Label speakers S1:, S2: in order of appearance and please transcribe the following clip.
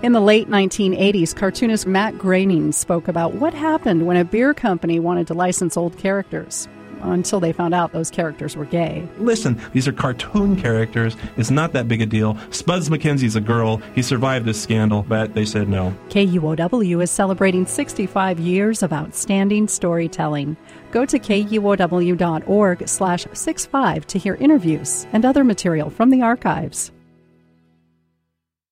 S1: In the late 1980s, cartoonist Matt Groening spoke about what happened when a beer company wanted to license old characters until they found out those characters were gay.
S2: Listen, these are cartoon characters. It's not that big a deal. Spuds MacKenzie's a girl. He survived this scandal, but they said no.
S1: KUOW is celebrating 65 years of outstanding storytelling. Go to kuow.org slash 65 to hear interviews and other material from the archives.